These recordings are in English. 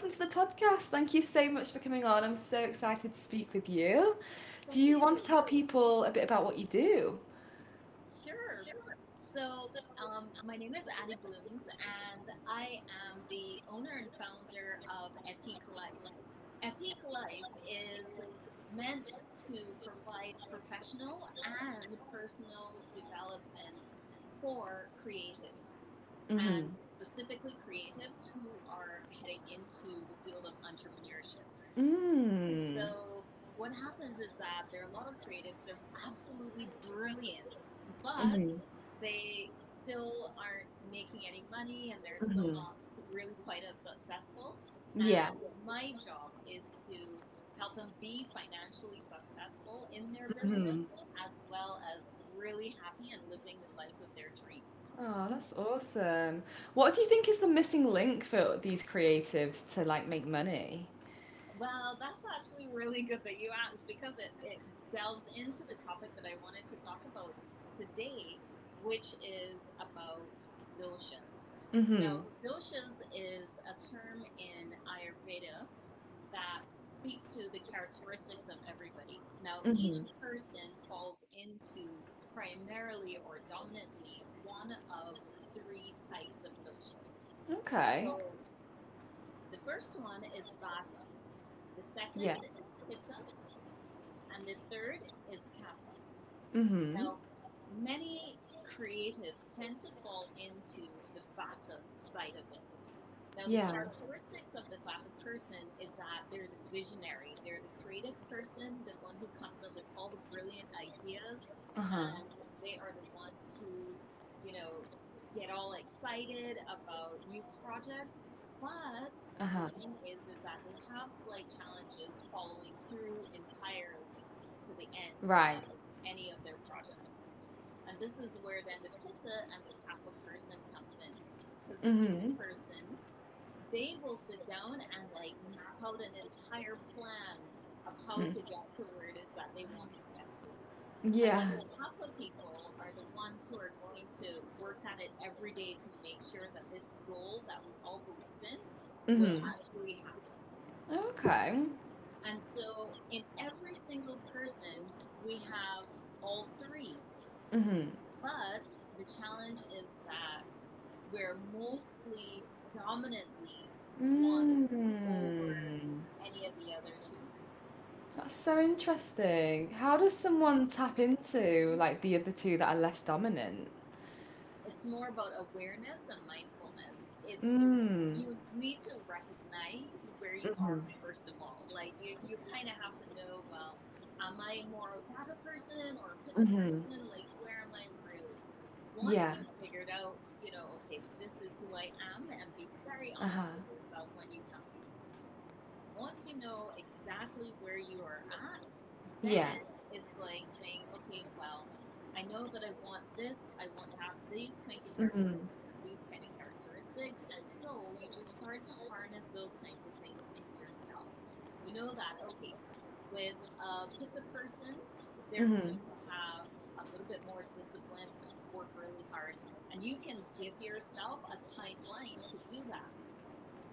welcome to the podcast. Thank you so much for coming on. I'm so excited to speak with you. Do you want to tell people a bit about what you do? Sure. So, um, my name is Adi Blooms, and I am the owner and founder of Epique Life. Epique Life is meant to provide professional and personal development for creatives. Mm-hmm. And specifically creatives who are heading into the field of entrepreneurship. Mm. So what happens is that there are a lot of creatives, they're absolutely brilliant, but Mhm. they still aren't making any money and they're still Mhm. not really quite as successful. Yeah. My job is to help them be financially successful in their Mhm. business as well as really happy and living the life of their dreams. Oh, that's awesome. What do you think is the missing link for these creatives to like make money? Well, that's actually really good that you asked because it, it delves into the topic that I wanted to talk about today, which is about doshas. Mm-hmm. Now, doshas is a term in Ayurveda that speaks to the characteristics of everybody. Now, each person falls into primarily or dominantly one of three types of doshas. Okay. So, the first one is Vata. The second Yeah. is Pitta. And the third is Kapha. Mm-hmm. Now, many creatives tend to fall into the Vata side of it. Now, Yeah. the characteristics of the Vata person is that they're the visionary, they're the creative person, the one who comes up with all the brilliant ideas, Uh-huh. and they are the ones who, you know, get all excited about new projects. But Uh-huh. the thing is, is that they have slight challenges following through entirely to the end Right. of any of their projects. And this is where then the Pitta and the Kapha person comes in. Because the Mhm. person, they will sit down and like map out an entire plan of how Mm. to get to where it is that they want to get to. Yeah. And the Kapha people are the ones who are going to work at it every day to make sure that this goal that we all believe in Mm-hmm. actually happen. Okay. And so in every single person, we have all three. Mm-hmm. But the challenge is that we're mostly dominantly one over Mm. any of the other two. That's so interesting. How does someone tap into like the other two that are less dominant? It's more about awareness and mindfulness. It's Mm. you need to recognize where you are Mhm. first of all. Like you, you kind of have to know. Well, am I more a Vata person or a Mhm. person? Like where am I really? Once Yeah. you've figured out, you know, okay, this is who I am, and be very honest Uh-huh. with yourself when you come to me. You know exactly where you are at, then Yeah. it's like saying, okay, well, I know that I want this. I want to have these kinds of Mhm. these kind of characteristics, and so you just start to harness those kinds of things in yourself. You know that okay, with a Pitta person, they're Mhm. going to have a little bit more discipline, work really hard, and you can give yourself a timeline to do that.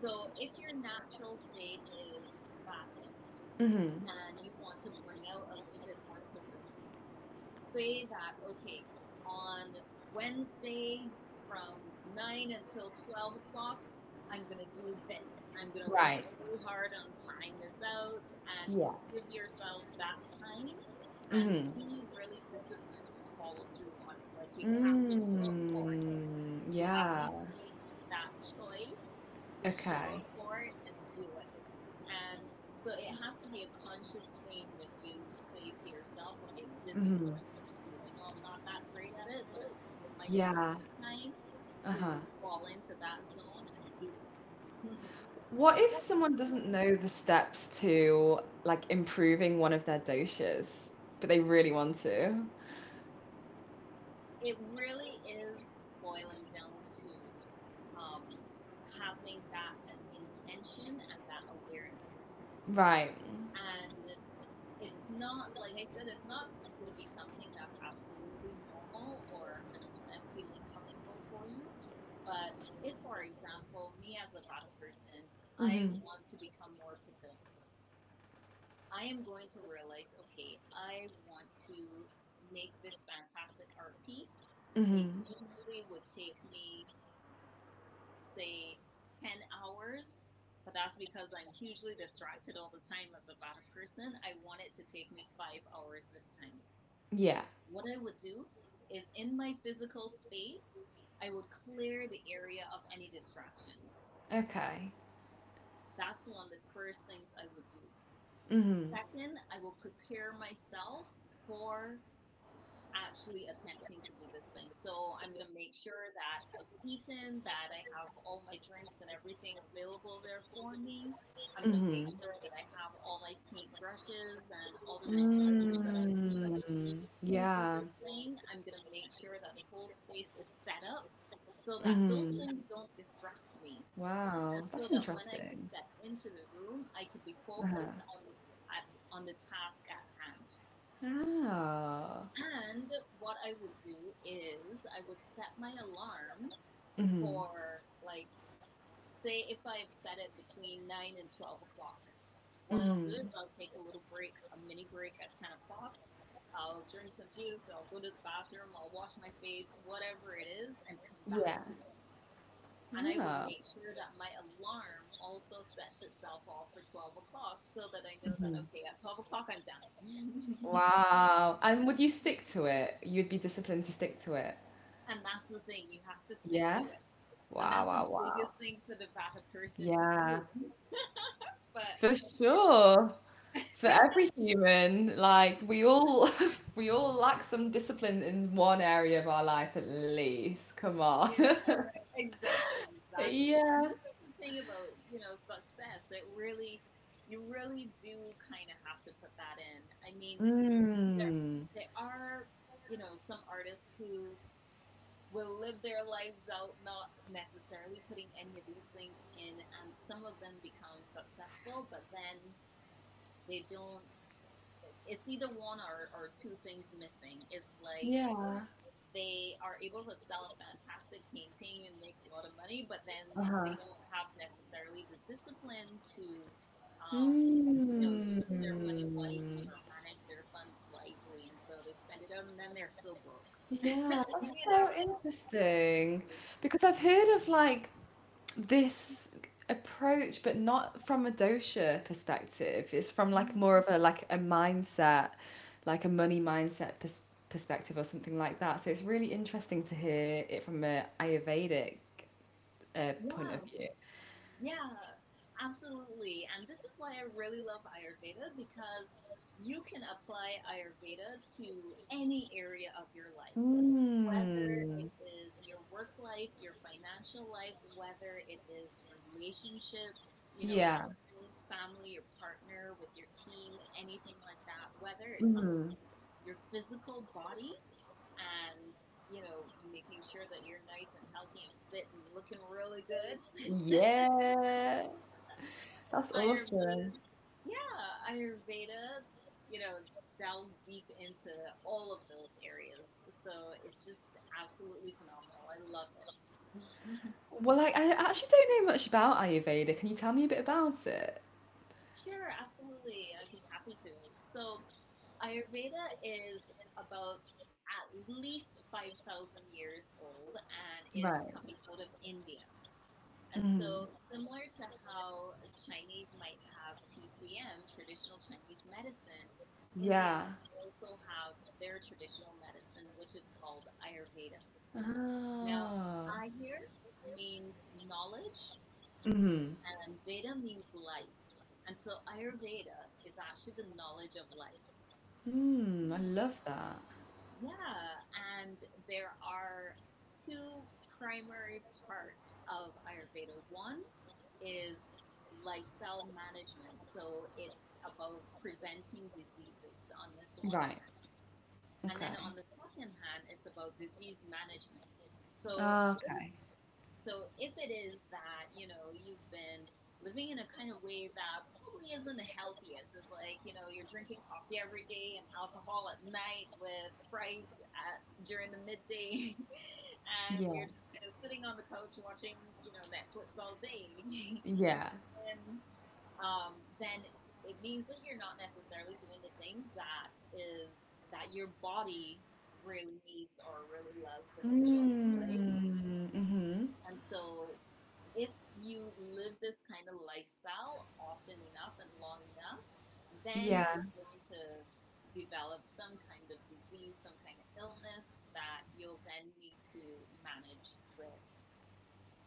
So if your natural state is passive Mm-hmm. and you want to bring out a little bit more Pitta, say that okay on Wednesday from nine until twelve o'clock, I'm gonna do this. I'm gonna Right. work really hard on planning this out and Yeah. give yourself that time and Mhm. be really disciplined to follow through on it. Like you have to look for it. Mm. You have Yeah. to make that choice show Okay. up for it and do it. And so it has to be a conscious thing that you say to yourself, okay, this is what Mhm. I'm going to do. I know I'm not that great at it, but with my Yeah. time Uh-huh. fall into that zone and do it. What if someone doesn't know the steps to like improving one of their doshas, but they really want to? it really is boiling down to um, having that intention and that awareness. Right. And it's not, like I said, it's not going to be something that's absolutely normal or 100% feeling comfortable for you. But if, for example, me as a Vata person, I Mhm. want to become more potent. I am going to realize, okay, I want to make this fantastic art piece. Mm-hmm. It usually would take me, say, 10 hours, but that's because I'm hugely distracted all the time as a Vata person. I want it to take me five hours this time. Yeah. What I would do is in my physical space, I would clear the area of any distractions. Okay. That's one of the first things I would do. Mhm. Second, I will prepare myself for actually attempting to do this thing. So I'm going to make sure that I've eaten, that I have all my drinks and everything available there for me. I'm going to make Mhm. sure that I have all my paint brushes and all the resources Mm. to Yeah. do this thing. I'm going to make sure that the whole space is set up so that those Mhm. things don't distract me. Wow. And so That's that when I interesting. step into the room, I could be Uh-huh. focused on on the task Ah. And what I would do is I would set my alarm Mhm. for like, say if I've set it between nine and twelve o'clock. What I'll do Mhm. is I'll take a little break, a mini break at ten o'clock. I'll drink some juice. I'll go to the bathroom. I'll wash my face, whatever it is, and come back Yeah. to it. And I will make sure that my alarm also sets itself off for 12 o'clock so that I know Mhm. that, okay, at 12 o'clock I'm done. Wow. And would you stick to it? You'd be disciplined to stick to it. and that's the thing, you have to stick Yeah. to it. Wow, wow, wow. biggest thing for the Vata person Yeah. but For sure. For every human, like we all we all lack some discipline in one area of our life at least. Come on. exactly, exactly. Yeah. And this is the thing about, you know, success. It really, you really do kind of have to put that in. I mean, there, Mm. there are, you know, some artists who will live their lives out not necessarily putting any of these things in, and some of them become successful, but then they don't. It's either one or, or two things missing. It's like Yeah. They are able to sell a fantastic painting and make a lot of money, but then Uh-huh. they don't have necessarily the discipline to, um, you know, use their money wisely Mm. or manage their funds wisely, and so they spend it out, and then they're still broke. Yeah, that's so know? interesting. Because I've heard of like this approach, but not from a dosha perspective. It's from like more of a like a mindset, like a money mindset pers perspective or something like that. So it's really interesting to hear it from a Ayurvedic uh, point of view. yeah, absolutely. And this is why I really love Ayurveda because you can apply Ayurveda to any area of your life. whether Mm. it is your work life, your financial life, whether it is relationships, you know, Yeah. family, your partner, with your team, anything like that, whether it comes Mm. Your physical body and, you know, making sure that you're nice and healthy and fit and looking really good. Yeah. That's Ayurveda, awesome. yeah, Ayurveda, you know, delves deep into all of those areas. So it's just absolutely phenomenal. I love it. Well, like, I actually don't know much about Ayurveda. Can you tell me a bit about it? Sure, absolutely. I'd be happy to. So, Ayurveda is about at least 5,000 years old and it's Right. coming out of India. And Mm. so, similar to how Chinese might have TCM, traditional Chinese medicine, Yeah. also have their traditional medicine, which is called Ayurveda. Now, Ah. Ayur means knowledge Mm-hmm. and Veda means life. And so Ayurveda is actually the knowledge of life. Hmm. I love that. Yeah, and there are two primary parts of Ayurveda. One is lifestyle management, so it's about preventing diseases on this one Right. hand. And then on the second hand, it's about disease management. So Ah, okay. So if it is that, you know, you've been living in a kind of way that probably isn't the healthiest, it's like, you know, you're drinking coffee every day and alcohol at night with fries at during the midday and Yeah. you're kind of sitting on the couch watching, you know, Netflix all day, Yeah. then, um, then it means that you're not necessarily doing the things that is that your body really needs or really loves and enjoys, right? Mm, mm-hmm. And so, if you live this kind of lifestyle often enough and long enough, then Yeah. you're going to develop some kind of disease, some kind of illness that you'll then need to manage with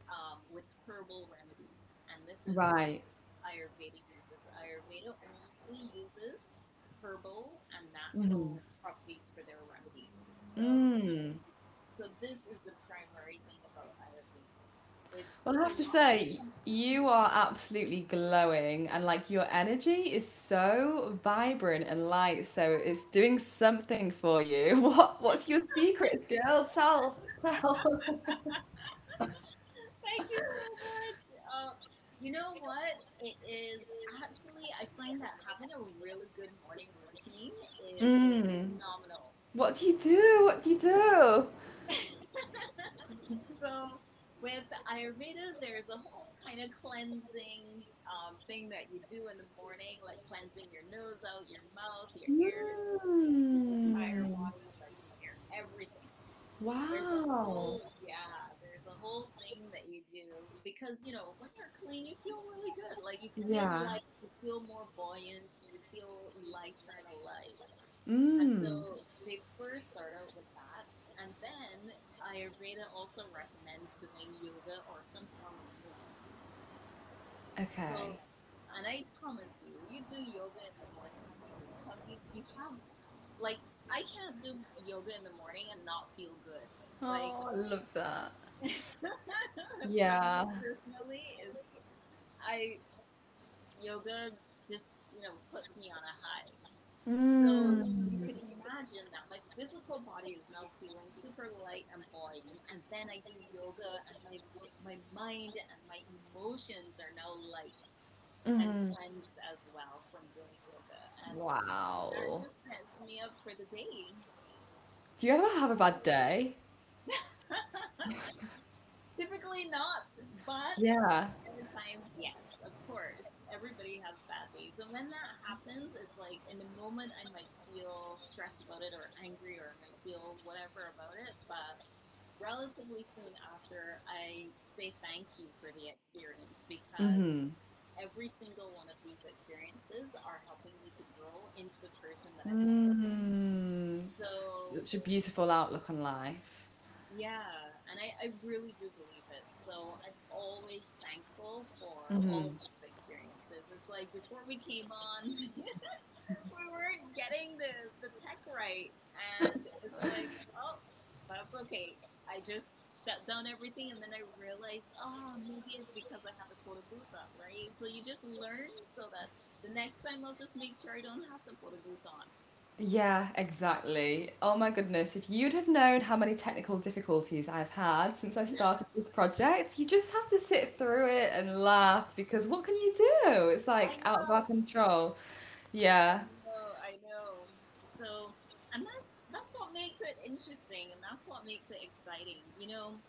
um, with herbal remedies. And this is Right. what Ayurveda uses. Ayurveda only uses herbal and natural Mhm. properties for their remedies. So, Mm. so this is the primary thing about Ayurveda. It's Well, I have to say, you are absolutely glowing, and like your energy is so vibrant and light. So it's doing something for you. What What's your secrets, girl? Tell, tell. Thank you so much. Uh, you know what? It is actually, I find that having a really good morning routine is Mm. phenomenal. What do you do? What do you do? so, with Ayurveda, there's a whole kind of cleansing um, thing that you do in the morning, like cleansing your nose out, your mouth, your ears, your entire Mm. body, your everything. There's Wow. whole yeah, there's a whole thing that you do because you know when you're clean, you feel really good. Like you feel Yeah. like you feel more buoyant, you feel lighter and alive. And Mm. so they first start out with and Ayurveda also recommends doing yoga or some form of movement. Okay. So, and I promise you, you do yoga in the morning. You, you have like I can't do yoga in the morning and not feel good. Like Oh, I love that. Yeah. personally, is I yoga just you know puts me on a high. So you Mm. Imagine that my physical body is now feeling super light and buoyant, and then I do yoga, and my my mind and my emotions are now light and Mhm. cleansed as well from doing yoga, and that Wow. just sets me up for the day. Do you ever have a bad day? Typically not, but Yeah. Other times, yes. Everybody has bad days. And when that happens, it's like in the moment I might feel stressed about it or angry or I might feel whatever about it, but relatively soon after, I say thank you for the experience because Mhm. every single one of these experiences are helping me to grow into the person that I am. Mm. So, Such a beautiful outlook on life. Yeah, and I, I really do believe it. So I'm always thankful for all Mhm. of these experiences. It's like before we came on, we weren't getting the, the tech right. And it's like, oh, that's okay. I just shut down everything and then I realized, oh, maybe it's because I have the photo booth up, right? So you just learn so that the next time I'll just make sure I don't have the photo booth on. Yeah, exactly. Oh my goodness, if you'd have known how many technical difficulties I've had since I started this project, you just have to sit through it and laugh because what can you do? It's like out of our control. Yeah. know, I know. So, and that's that's what makes it interesting, and that's what makes it exciting. You know,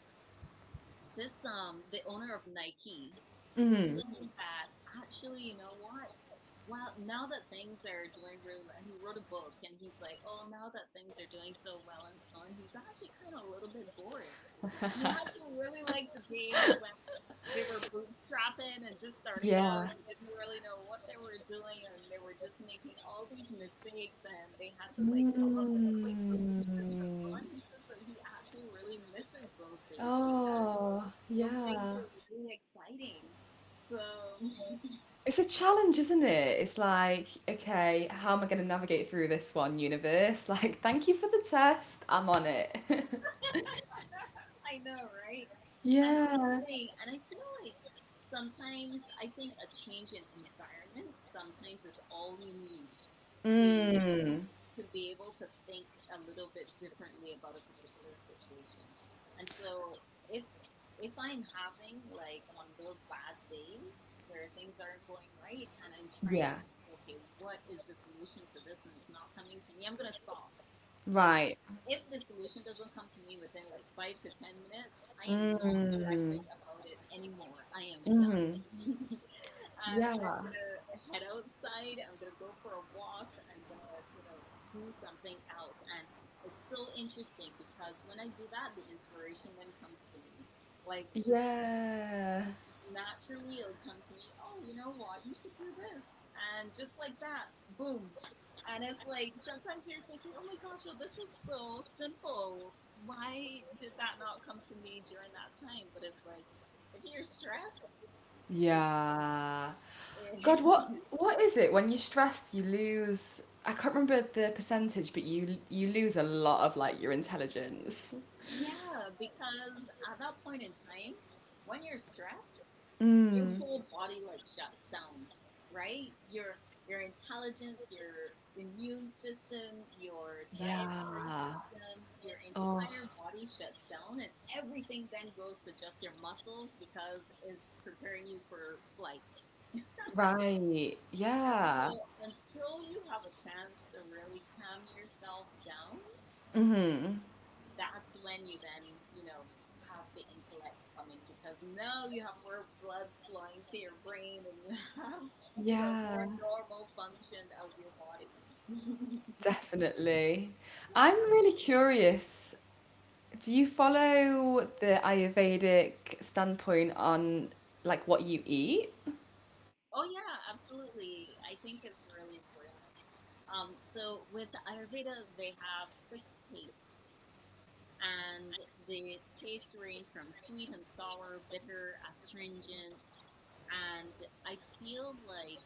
this um, the owner of Nike hmm that actually, you know what? Well, now that things are doing really well, he wrote a book, and he's like, oh, now that things are doing so well and so on, he's actually kind of a little bit bored. He actually really liked the days when they were bootstrapping and just starting Yeah. out and didn't really know what they were doing and they were just making all these mistakes and they had to like come up with a solution for Mm. He says that he actually really misses those days Oh, those things yeah. were really exciting. So It's a challenge, isn't it? It's like, okay, how am I going to navigate through this one, universe? Like, thank you for the test. I'm on it. I know, right? Yeah. And I feel like sometimes I think a change in environment sometimes is all you need to Mm. to be able to think a little bit differently about a particular situation. And so if if I'm having like one of those bad days where things aren't going right and I'm trying Yeah. okay, what is the solution to this and it's not coming to me, I'm gonna stop. Right. If the solution doesn't come to me within like five to ten minutes, I am not stressing Mm. about it anymore. I am done. And I'm Yeah. gonna head outside. I'm gonna go for a walk. I'm gonna, you know, do something else. And it's so interesting because when I do that, the inspiration then comes to me. Like Yeah. Naturally, it'll come to me. Oh, you know what? You could do this, and just like that, boom. And it's like sometimes you're thinking, oh my gosh, well, this is so simple. Why did that not come to me during that time? But it's like, if you're stressed, Yeah. God, what what is it when you're stressed? You lose. I can't remember the percentage, but you you lose a lot of like your intelligence. yeah, because at that point in time, when you're stressed, your Mm. whole body like shuts down, right? Your your intelligence, your immune system, your dietary Yeah. system, your Oh, entire body shuts down, and everything then goes to just your muscles because it's preparing you for flight. right. Yeah. So until you have a chance to really calm yourself down, Mhm. that's when you then, you know, the intellect coming because now you have more blood flowing to your brain and you have, know, more Yeah. normal function of your body. Definitely. I'm really curious. Do you follow the Ayurvedic standpoint on like what you eat? oh yeah, absolutely. I think it's really important. Um, so with Ayurveda, they have six tastes, and the tastes range from sweet and sour, bitter, astringent, and I feel like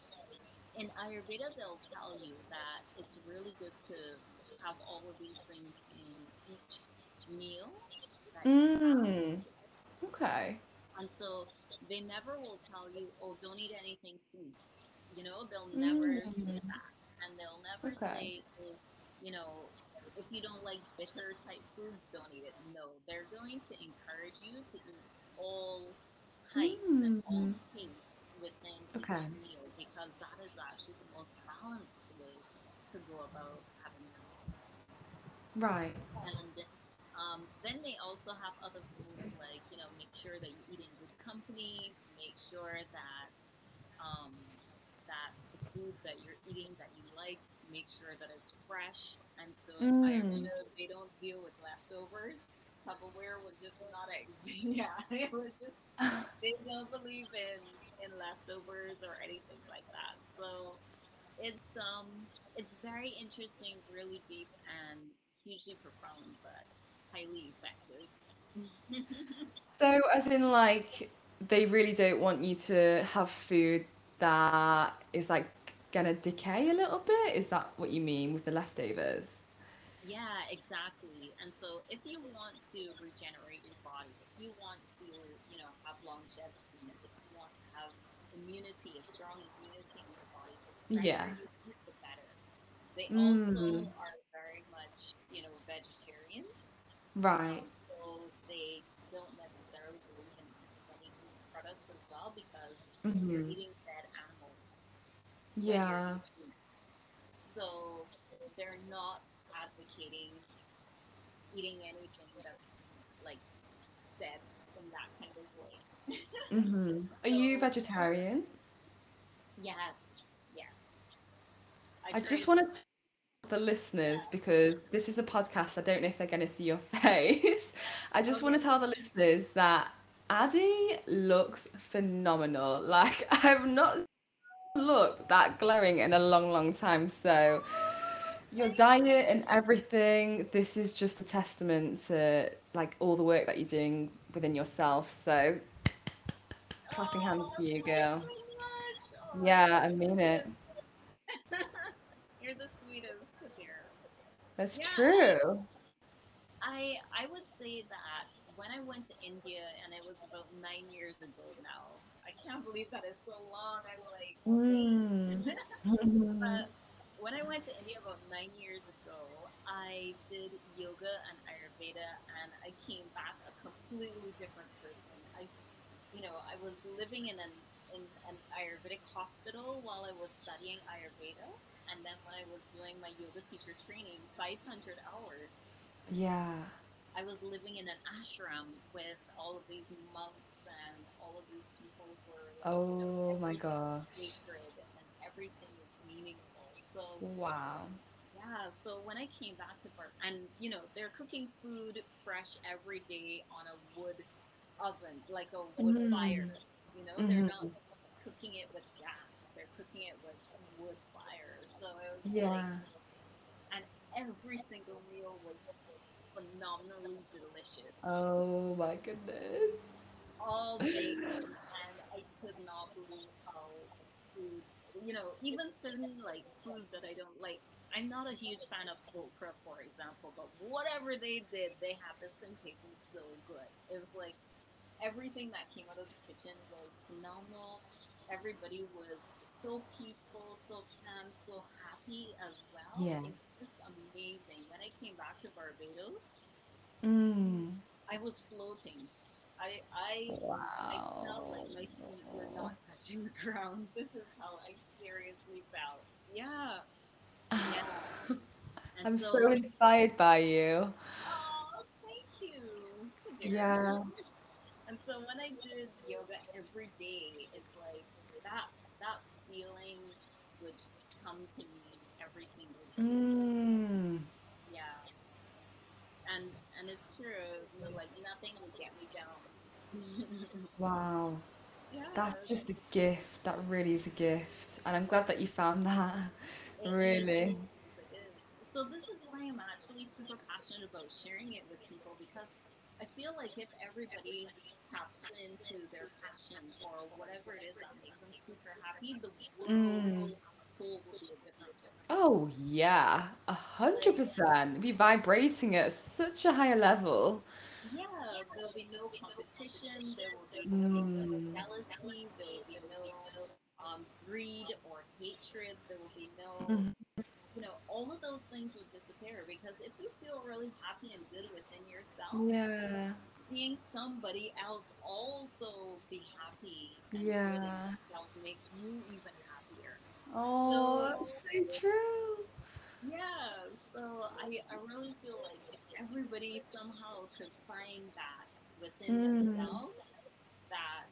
in Ayurveda, they'll tell you that it's really good to have all of these things in each meal. Mm. Okay. And so they never will tell you, oh, don't eat anything sweet. You know, they'll never say Mm. that. And they'll never Okay. say, oh, you know, if you don't like bitter type foods, don't eat it. No, they're going to encourage you to eat all types and all Mm. tastes within each Okay. meal because that is actually the most balanced way to go about having your meal. Right. And um, then they also have other foods like, you know, make sure that you eat in good company, make sure that um, that the food that you're eating that you like, make sure that it's fresh. And so Mm. Ayurveda, they don't deal with leftovers. Tupperware was just not a yeah, it was just they don't believe in in leftovers or anything like that. So it's um it's very interesting, it's really deep and hugely profound, but highly effective. So, as in, like, they really don't want you to have food that is like gonna decay a little bit? Is that what you mean with the leftovers? yeah, exactly. And so if you want to regenerate your body, if you want to, you know, have longevity, if you want to have immunity, a strong immunity in your body, the Yeah. you eat, the better. They also Mm. are very much, you know, vegetarian. Right. Um, so they don't necessarily believe in any products as well because you're hmm eating dead animals when you're Yeah. So they're not advocating eating anything that's like dead in that kind of way. hmm Are you vegetarian? yes, yes, I I just to. wanted to the listeners because this is a podcast. I don't know if they're going to see your face. I just want to tell the listeners that Adi looks phenomenal. Like I've not looked that glowing in a long, long time. So your diet and everything, this is just a testament to like all the work that you're doing within yourself. So clapping hands for you, girl. Yeah, I mean it. You're the sweetest to hear. That's Yeah, true. I I would say that when I went to India and it was about nine years ago now. I can't believe that it's so long. I'm like, Mm. but when I went to India about nine years ago, I did yoga and Ayurveda, and I came back a completely different person. I, you know, I was living in an in an Ayurvedic hospital while I was studying Ayurveda, and then when I was doing my yoga teacher training, 500 hours. Yeah. I was living in an ashram with all of these monks all of these people were like, you know, Oh my gosh. sacred and everything is meaningful. So Wow. yeah, so when I came back to Bar, and you know, they're cooking food fresh every day on a wood oven, like a wood fire. Mm. You know, they're not cooking it with gas; they're cooking it with wood fires. So it was like, Yeah. and every single meal was phenomenally delicious, Oh my goodness. All day and I could not believe how food. You know, even certain like foods that I don't like. I'm not a huge fan of okra, for example, but whatever they did, they had this thing tasting so good. It was like everything that came out of the kitchen was phenomenal. Everybody was so peaceful, so calm, so happy as well. Yeah. It was just amazing. When I came back to Barbados, Mm. I was floating. I I I felt like my feet were not touching the ground. This is how I seriously felt. Yeah, yeah. I'm so so inspired by you. Oh, thank you. Yeah. And so when I did yoga every day, it's like that that feeling would just come to me every single day. Mm. Yeah. And and it's true. Like nothing will get me. Wow. yeah. That's just a gift. That really is a gift. And I'm glad that you found that. It. Really. Is. So this is why I'm actually super passionate about sharing it with people because I feel like if everybody taps into their passion or whatever it is that makes them super happy, the Mm. world will be a different place. Oh, yeah. A hundred percent. Be vibrating at such a higher level. There'll be no competition, there will be no Mm. jealousy, there will be no um, greed or hatred, there will be no Mhm. you know, all of those things will disappear because if you feel really happy and good within yourself, Yeah. seeing somebody else also be happy Yeah. themselves makes you even happier. Oh, So, that's so true. yeah, so I, I really feel like if everybody somehow could find that within Mm. themselves, that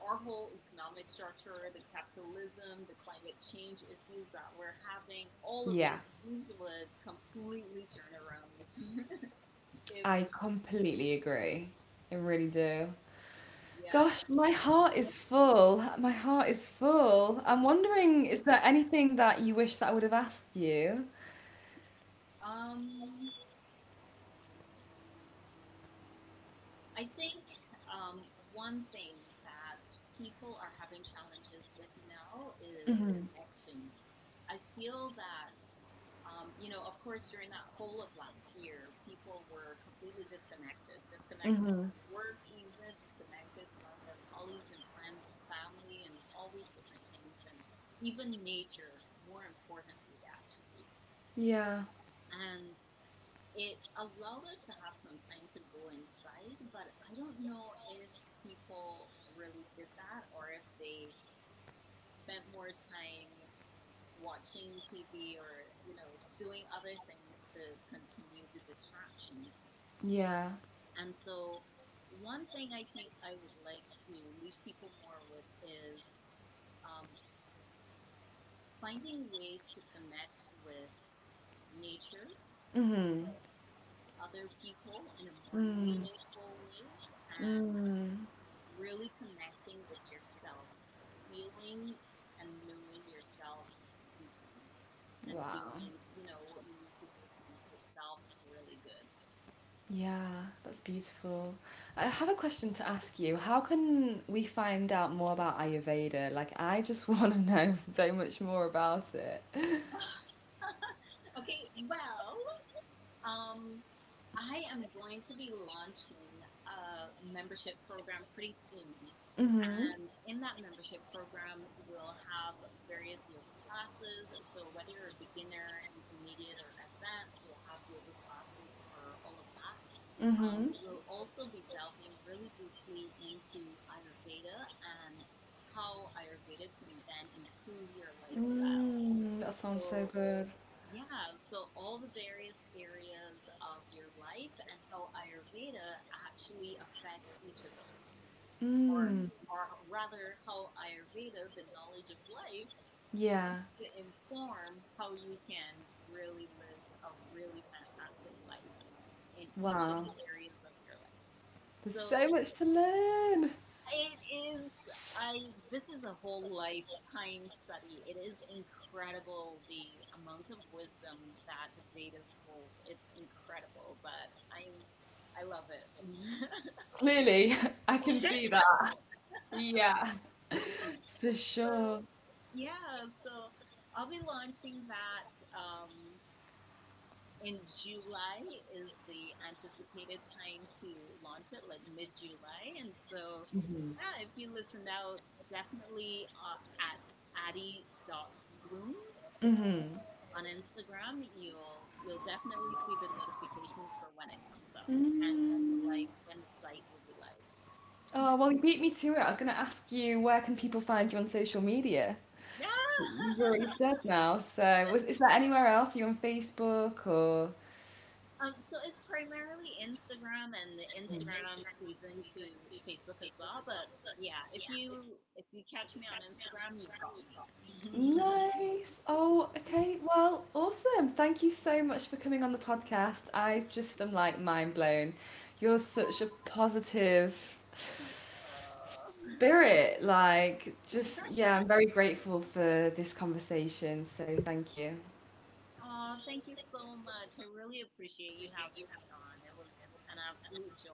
our whole economic structure, the capitalism, the climate change issues that we're having, all of Yeah. these things would completely turn around. I completely agree. I really do. yeah. Gosh, my heart is full. My heart is full. I'm wondering, is there anything that you wish that I would have asked you? Um, I think um, one thing that people are having challenges with now is hmm connection. I feel that, um, you know, of course, during that whole of last year, people were completely disconnected, disconnected hmm from work, even disconnected from their colleagues and friends and family and all these different things, and even nature, more importantly, actually. Yeah. And it allowed us to have some time to go inside, but I don't know if people really did that or if they spent more time watching TV or, you know, doing other things to continue the distraction. Yeah. And so, one thing I think I would like to leave people more with is um, finding ways to connect with nature hmm other people in a more Mm. meaningful way and Mm. really connecting with yourself, feeling and knowing yourself and Wow. doing, you know, what you need to do to make yourself really good. Yeah, that's beautiful. I have a question to ask you. How can we find out more about Ayurveda? Like, I just want to know so much more about it. okay, well, um, I am going to be launching a membership program pretty soon. Mm-hmm. And in that membership program, we'll have various yoga classes. So whether you're a beginner, intermediate, or advanced, you'll have yoga classes for all of that. Mm-hmm. Um, we'll also be delving really deeply into Ayurveda and how Ayurveda can then improve your lifestyle. Mm, that sounds so So good. yeah, so all the various areas of your how Ayurveda actually affects each of. Or, Mm, or rather, how Ayurveda, the knowledge of life, yeah. to inform how you can really live a really fantastic life in each of Wow. the areas of your life. There's So so much to learn. It is I this is a whole lifetime study. It is incredible the amount of wisdom that the Vedas hold. It's incredible, but I'm I love it. Clearly, I can see that. Yeah, for sure. yeah, so I'll be launching that um, in July is the anticipated time to launch it, like mid July. And so, hmm yeah, if you listen out, definitely uh, at adi.bloom hmm on Instagram, you'll you'll definitely see the notifications for when it comes out and Mm. like when the site will be live. Oh, well, you beat me to it. I was going to ask you where can people find you on social media? You've already said now. So, was, is there anywhere else? Are you on Facebook or? Um, so it's primarily Instagram, and the. Instagram feeds into Facebook as well. But yeah, if you if you catch me on Instagram, you've got me. Nice. Oh, okay. Well, awesome. Thank you so much for coming on the podcast. I just am like mind blown. You're such a positive spirit. Like, just, yeah, I'm very grateful for this conversation. So, thank you. oh, thank you so much. I really appreciate you having me on. It was an absolute joy.